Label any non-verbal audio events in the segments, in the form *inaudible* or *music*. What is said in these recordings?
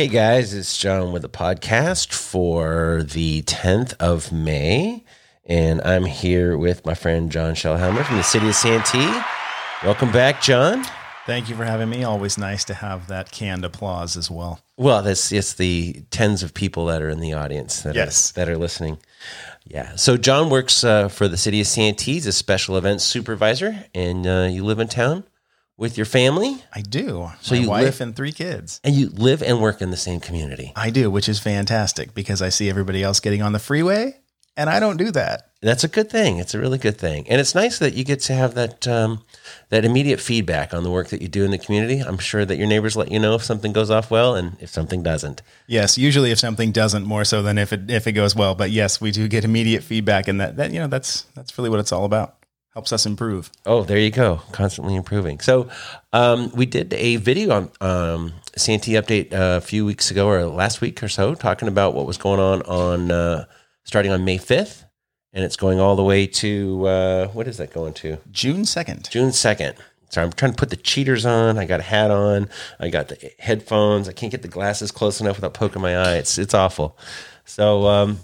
Hey guys, it's John with the podcast for the 10th of May, and I'm here with my friend John Shellhammer from the city of Santee. Welcome back, John. Thank you for having me. Always nice to have that canned applause as well. Well, that's it's the tens of people that are in the audience that Yes. are, that are listening. Yeah. So John works uh, for the city of Santee. He's a special events supervisor, and uh, you live in town with your family, I do. So My you wife live- and three kids. and you live and work in the same community. I do, which is fantastic because I see everybody else getting on the freeway and I don't do that. That's a good thing. It's a really good thing, and it's nice that you get to have that um, that immediate feedback on the work that you do in the community. I'm sure that your neighbors let you know if something goes off well and if something doesn't. Yes, usually if something doesn't more so than if it if it goes well, but yes, we do get immediate feedback and that that you know that's that's really what it's all about. Helps us improve. Oh, there you go. Constantly improving. So, um, we did a video on um, Santee Update uh, a few weeks ago or last week or so, talking about what was going on on uh, starting on May 5th. And it's going all the way to uh, what is that going to? June 2nd. June 2nd. So I'm trying to put the cheaters on. I got a hat on. I got the headphones. I can't get the glasses close enough without poking my eye. It's it's awful. So um,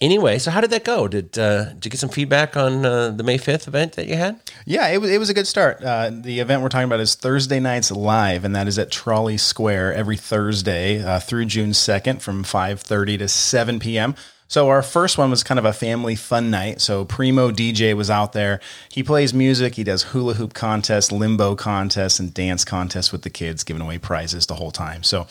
anyway, so how did that go? Did uh, did you get some feedback on uh, the May 5th event that you had? Yeah, it was, it was a good start. Uh, the event we're talking about is Thursday nights live, and that is at Trolley Square every Thursday uh, through June 2nd from 5.30 to 7 p.m. So our first one was kind of a family fun night. So Primo DJ was out there. He plays music. He does hula hoop contests, limbo contests, and dance contests with the kids, giving away prizes the whole time. So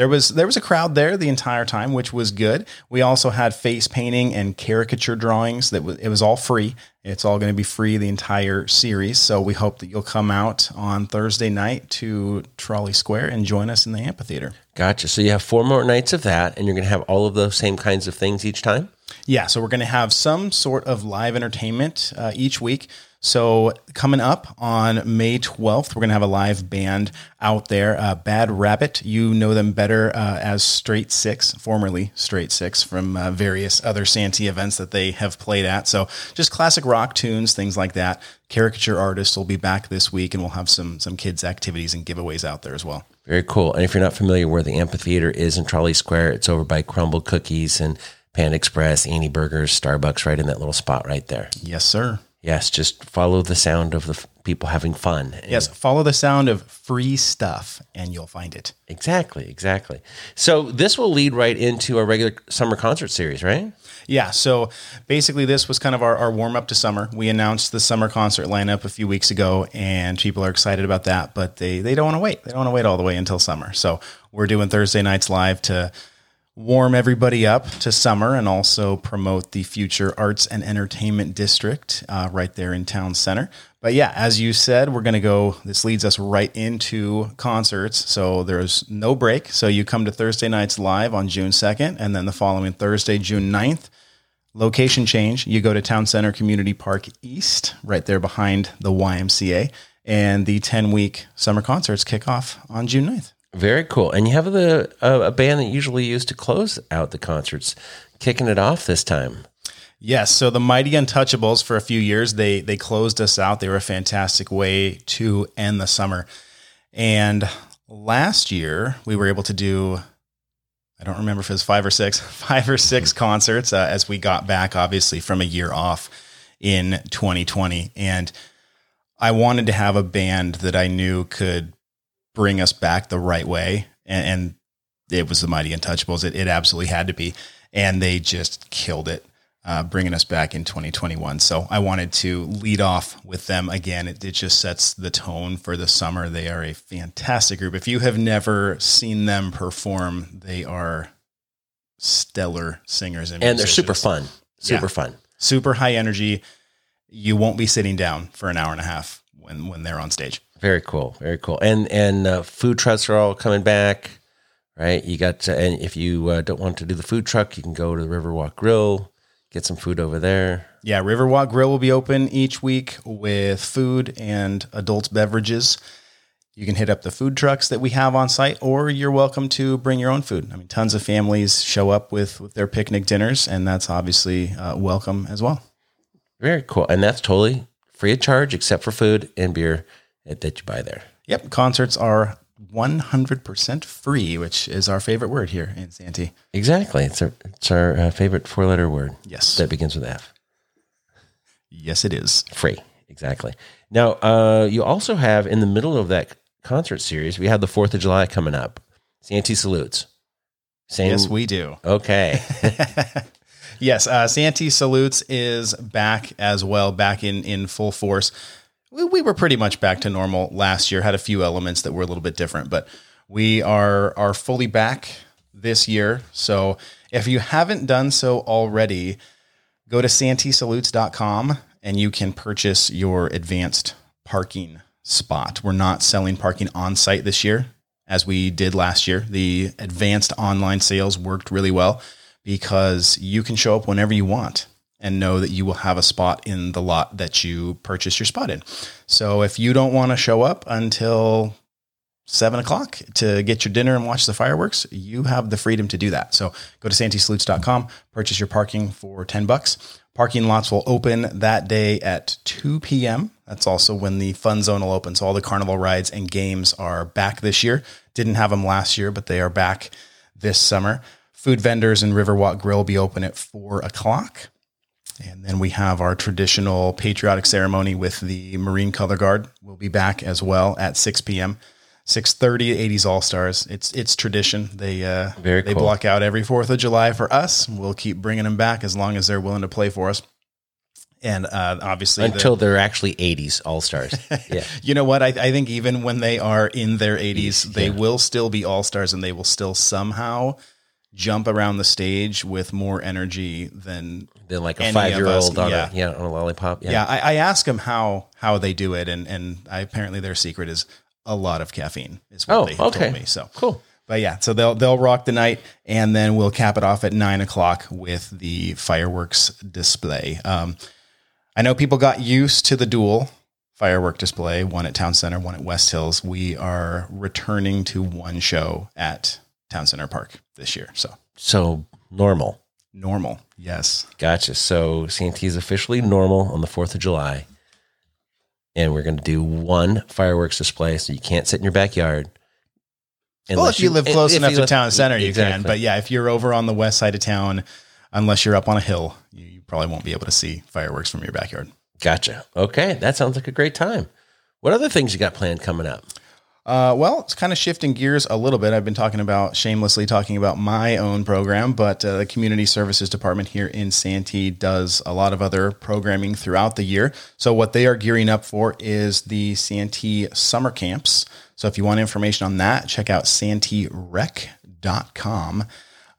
there was there was a crowd there the entire time, which was good. We also had face painting and caricature drawings. That was, it was all free. It's all going to be free the entire series. So we hope that you'll come out on Thursday night to Trolley Square and join us in the amphitheater. Gotcha. So you have four more nights of that, and you're going to have all of those same kinds of things each time. Yeah, so we're going to have some sort of live entertainment uh, each week. So coming up on May 12th, we're going to have a live band out there. Uh, Bad Rabbit, you know them better uh, as Straight Six, formerly Straight Six, from uh, various other Santee events that they have played at. So just classic rock tunes, things like that. Caricature artists will be back this week, and we'll have some some kids activities and giveaways out there as well. Very cool. And if you're not familiar where the amphitheater is in Trolley Square, it's over by Crumbl Cookies and Panda Express, Annie Burgers, Starbucks, right in that little spot right there. Yes, sir. Yes, just follow the sound of the f- people having fun. Yes, follow the sound of free stuff, and you'll find it. Exactly, exactly. So this will lead right into our regular summer concert series, right? Yeah, so basically, this was kind of our, our warm up to summer. We announced the summer concert lineup a few weeks ago, and people are excited about that, but they, they don't want to wait. They don't want to wait all the way until summer. So we're doing Thursday nights live to warm everybody up to summer and also promote the future arts and entertainment district uh, right there in town center. But yeah, as you said, we're going to go. This leads us right into concerts. So there's no break. So you come to Thursday nights live on June 2nd, and then the following Thursday, June 9th, location change. You go to Town Center Community Park East, right there behind the YMCA. And the 10 week summer concerts kick off on June 9th. Very cool. And you have the uh, a band that usually used to close out the concerts, kicking it off this time. Yes, so the Mighty Untouchables for a few years they they closed us out. They were a fantastic way to end the summer. And last year we were able to do I don't remember if it was 5 or 6, *laughs* 5 or 6 concerts uh, as we got back obviously from a year off in 2020 and I wanted to have a band that I knew could bring us back the right way and, and it was the Mighty Untouchables. It, it absolutely had to be. And they just killed it, uh, bringing us back in 2021. So I wanted to lead off with them again. It, it just sets the tone for the summer. They are a fantastic group. If you have never seen them perform, they are stellar singers and, And they're super fun. Super Yeah. fun. super high energy. You won't be sitting down for an hour and a half when when they're on stage. Very cool. Very cool. And and uh, food trucks are all coming back, right? You got to, and if you uh, don't want to do the food truck, you can go to the Riverwalk Grill, get some food over there. Yeah, Riverwalk Grill will be open each week with food and adult beverages. You can hit up the food trucks that we have on site, or you're welcome to bring your own food. I mean, tons of families show up with, with their picnic dinners, and that's obviously uh, welcome as well. Very cool. And that's totally free of charge except for food and beer that you buy there. Yep, concerts are 100% free, which is our favorite word here in Santee. Exactly. It's our it's our uh, favorite four letter word. Yes. That begins with F. Yes, it is. Free. Exactly. Now, uh, you also have in the middle of that concert series, we have the Fourth of July coming up. Santee salutes. Same. Yes, we do. Okay. *laughs* Yes, uh, Santee Salutes is back as well, back in, in full force. We, we were pretty much back to normal last year, had a few elements that were a little bit different, but we are, are fully back this year. So if you haven't done so already, go to santeesalutes.com and you can purchase your advanced parking spot. We're not selling parking on site this year as we did last year. The advanced online sales worked really well because you can show up whenever you want and know that you will have a spot in the lot that you purchase your spot in. So if you don't want to show up until seven o'clock to get your dinner and watch the fireworks, you have the freedom to do that. So go to santeesalutes.com, purchase your parking for 10 bucks. Parking lots will open that day at 2 p.m. That's also when the fun zone will open. So all the carnival rides and games are back this year. Didn't have them last year, but they are back this summer. Food vendors and Riverwalk Grill will be open at four o'clock. And then we have our traditional patriotic ceremony with the Marine Color Guard. We'll be back as well at 6 p.m. 6:30 80s All Stars. It's it's tradition. They uh Very they cool. block out every 4th of July for us. We'll keep bringing them back as long as they're willing to play for us. And uh obviously Until they're actually 80s All Stars. *laughs* Yeah. you know what? I, I think even when they are in their 80s, they Yeah. will still be all stars and they will still somehow jump around the stage with more energy than. They're like a five year old on, yeah. a, yeah, on a lollipop. Yeah. Yeah, I, I ask them how how they do it, and and I, apparently their secret is a lot of caffeine. Is what Oh, they okay. told me. So Cool. but yeah, so they'll they'll rock the night, and then we'll cap it off at nine o'clock with the fireworks display. Um, I know people got used to the dual firework display, one at Town Center, one at West Hills. We are returning to one show at Town Center Park this year. So So normal. normal, yes. Gotcha. So Santee is officially normal on the 4th of July. And we're going to do one fireworks display. So you can't sit in your backyard. Well, if you live close enough to live- Town Center, you can. But yeah, if you're over on the west side of town, unless you're up on a hill, you, you probably won't be able to see fireworks from your backyard. Gotcha. Okay. That sounds like a great time. What other things you got planned coming up? Uh, well, it's kind of shifting gears a little bit. I've been talking about shamelessly talking about my own program, but uh, the community services department here in Santee does a lot of other programming throughout the year. So what they are gearing up for is the Santee summer camps. So if you want information on that, check out santeerec.com.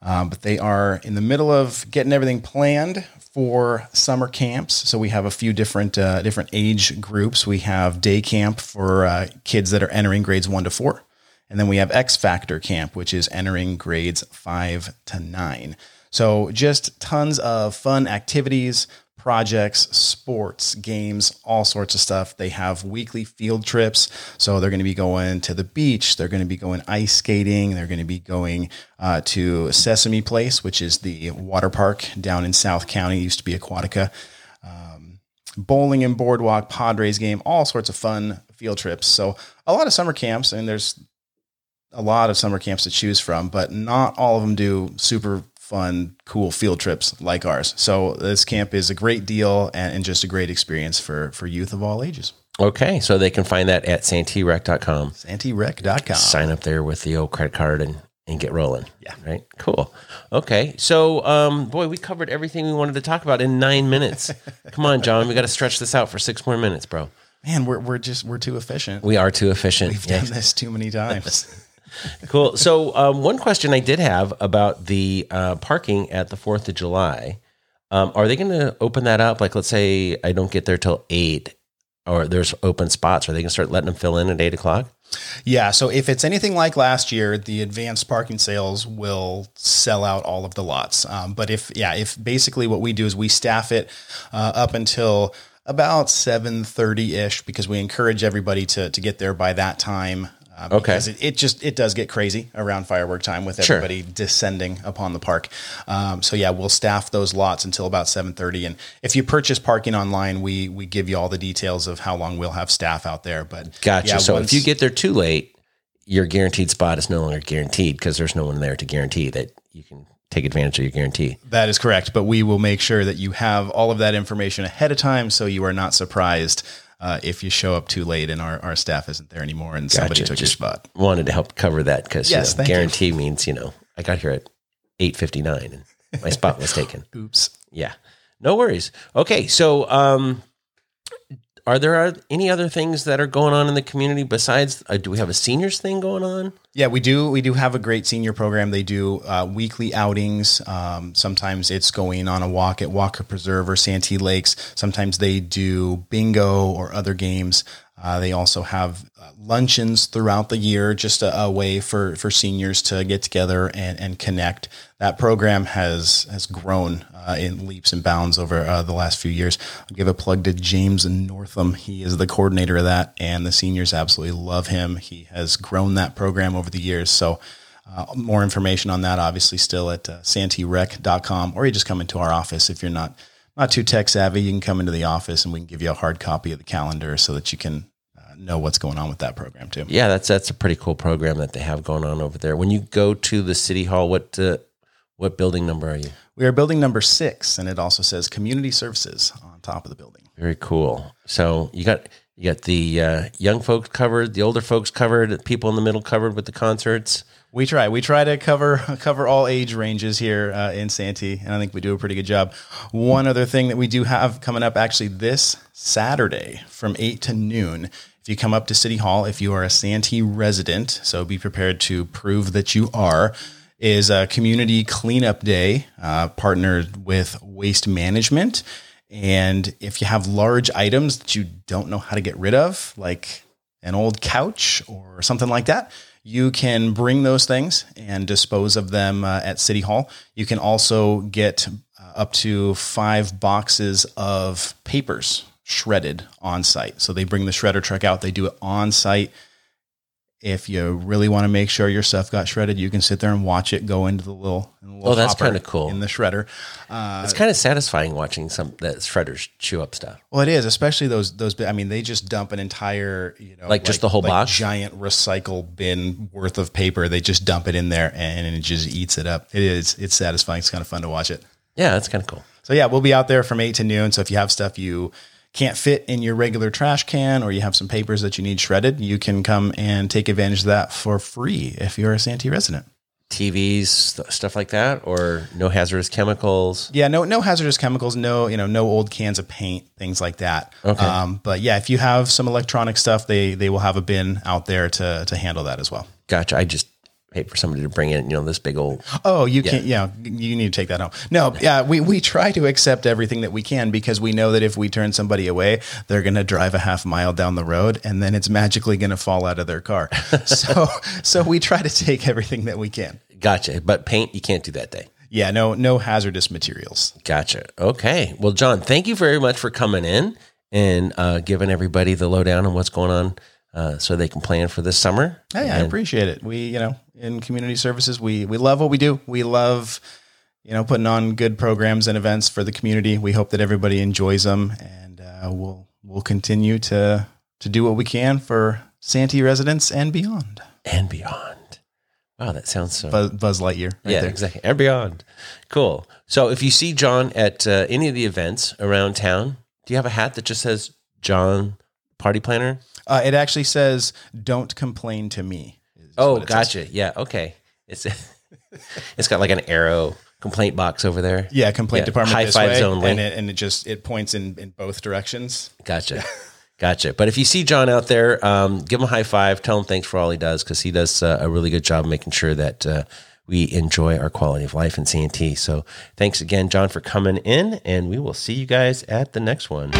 Um, but they are in the middle of getting everything planned for summer camps. So we have a few different uh, different age groups. We have day camp for uh, kids that are entering grades one to four, and then we have X Factor camp, which is entering grades five to nine. So just tons of fun activities, projects, sports, games, all sorts of stuff. They have weekly field trips. So they're going to be going to the beach. They're going to be going ice skating. They're going to be going uh, to Sesame Place, which is the water park down in South County. It used to be Aquatica. Um, bowling and boardwalk, Padres game, all sorts of fun field trips. So a lot of summer camps, and there's a lot of summer camps to choose from, but not all of them do super fun, cool field trips like ours. So this camp is a great deal and, and just a great experience for for youth of all ages. Okay. So they can find that at santeerec.com. SanteeRec.com. Sign up there with the old credit card and, and get rolling. Yeah. Right. Cool. Okay. So, um, boy, we covered everything we wanted to talk about in nine minutes. *laughs* Come on, John. We got to stretch this out for six more minutes, bro. Man, we're we're just we're too efficient. We are too efficient. We've Yeah. done this too many times. *laughs* cool. So, um, one question I did have about the uh, parking at the Fourth of July: um, Are they going to open that up? Like, let's say I don't get there till eight, or there's open spots. Are they going to start letting them fill in at eight o'clock? Yeah. So if it's anything like last year, the advanced parking sales will sell out all of the lots. Um, but if, yeah, if basically what we do is we staff it uh, up until about 7.30 ish because we encourage everybody to, to get there by that time. Uh, Okay. because it, it just it does get crazy around firework time with Sure. everybody descending upon the park. Um, so yeah, we'll staff those lots until about seven thirty. And if you purchase parking online, we we give you all the details of how long we'll have staff out there. But Gotcha. yeah, so once- if you get there too late, your guaranteed spot is no longer guaranteed because there's no one there to guarantee that you can take advantage of your guarantee. That is correct. But we will make sure that you have all of that information ahead of time so you are not surprised uh, if you show up too late and our, our staff isn't there anymore and somebody took Just your spot. Wanted to help cover that because Yes, you know, thank you. guarantee means you know I got here at eight fifty nine and my spot was taken. *laughs* Oops. Yeah, no worries. Okay, so um, are there any other things that are going on in the community besides? Uh, do we have a seniors thing going on? Yeah, we do. We do have a great senior program. They do uh, weekly outings. Um, sometimes it's going on a walk at Walker Preserve or Santee Lakes. Sometimes they do bingo or other games. Uh, they also have uh, luncheons throughout the year, just a, a way for, for seniors to get together and, and connect. That program has has grown uh, in leaps and bounds over uh, the last few years. I'll give a plug to James Northam. He is the coordinator of that, and the seniors absolutely love him. He has grown that program over the years. So, uh, more information on that, obviously, still at uh, santeerec.com, or you just come into our office if you're not not too tech savvy. You can come into the office, and we can give you a hard copy of the calendar so that you can know what's going on with that program too. Yeah, that's that's a pretty cool program that they have going on over there. When you go to the city hall, what uh, what building number are you? We are building number six, and it also says community services on top of the building. Very cool. So you got you got the uh, young folks covered, the older folks covered, people in the middle covered with the concerts. We try. We try to cover *laughs* cover all age ranges here uh, in Santee, and I think we do a pretty good job. One other thing that we do have coming up actually this Saturday from eight to noon. If you come up to City Hall, if you are a Santee resident, so be prepared to prove that you are, is a community cleanup day uh, partnered with Waste Management. And if you have large items that you don't know how to get rid of, like an old couch or something like that, you can bring those things and dispose of them uh, at City Hall. You can also get uh, up to five boxes of papers shredded on site. So they bring the shredder truck out, they do it on site. If you really want to make sure your stuff got shredded, you can sit there and watch it go into the little, in the little Oh, that's kinda cool. in the shredder. Uh, It's kind of satisfying watching some that shredders chew up stuff. Well, it is, especially those those. I mean, they just dump an entire, you know, Like just the whole box? giant recycle bin worth of paper. They just dump it in there, and it just eats it up. It is. It's satisfying. It's kind of fun to watch it. Yeah, that's kind of cool. So yeah, we'll be out there from eight to noon. So if you have stuff you can't fit in your regular trash can, or you have some papers that you need shredded, you can come and take advantage of that for free if you're a Santee resident. TVs, st- stuff like that, or no hazardous chemicals. Yeah, no, no hazardous chemicals, no, you know, no old cans of paint, things like that. Okay. Um, but yeah, if you have some electronic stuff, they they will have a bin out there to to handle that as well. Gotcha. I just hate for somebody to bring in, you know, this big old. Oh, you can't. Yeah, you need to take that home. No, yeah, we we try to accept everything that we can because we know that if we turn somebody away, they're going to drive a half mile down the road and then it's magically going to fall out of their car. *laughs* so so we try to take everything that we can. Gotcha. But paint, you can't do that day. Yeah, no no hazardous materials. Gotcha. Okay. Well, John, thank you very much for coming in and uh, giving everybody the lowdown on what's going on uh, so they can plan for this summer. Hey, I appreciate it. We, you know, in community services, we we love what we do. We love, you know, putting on good programs and events for the community. We hope that everybody enjoys them, and uh, we'll we'll continue to to do what we can for Santee residents and beyond. and beyond. Wow, that sounds so. Buzz, Buzz Lightyear, right yeah, there. exactly. And beyond. Cool. So if you see John at uh, any of the events around town, do you have a hat that just says John Party Planner? Uh, it actually says, "Don't complain to me." Oh, it says. gotcha. Yeah. Okay. It's *laughs* it's got like an arrow complaint box over there. Yeah, complaint Yeah, department high this fives way, only. and it and it just it points in in both directions. Gotcha. *laughs* Gotcha. But if you see John out there, um, give him a high five. Tell him thanks for all he does because he does uh, a really good job making sure that uh, we enjoy our quality of life in Santee. So thanks again, John, for coming in, and we will see you guys at the next one.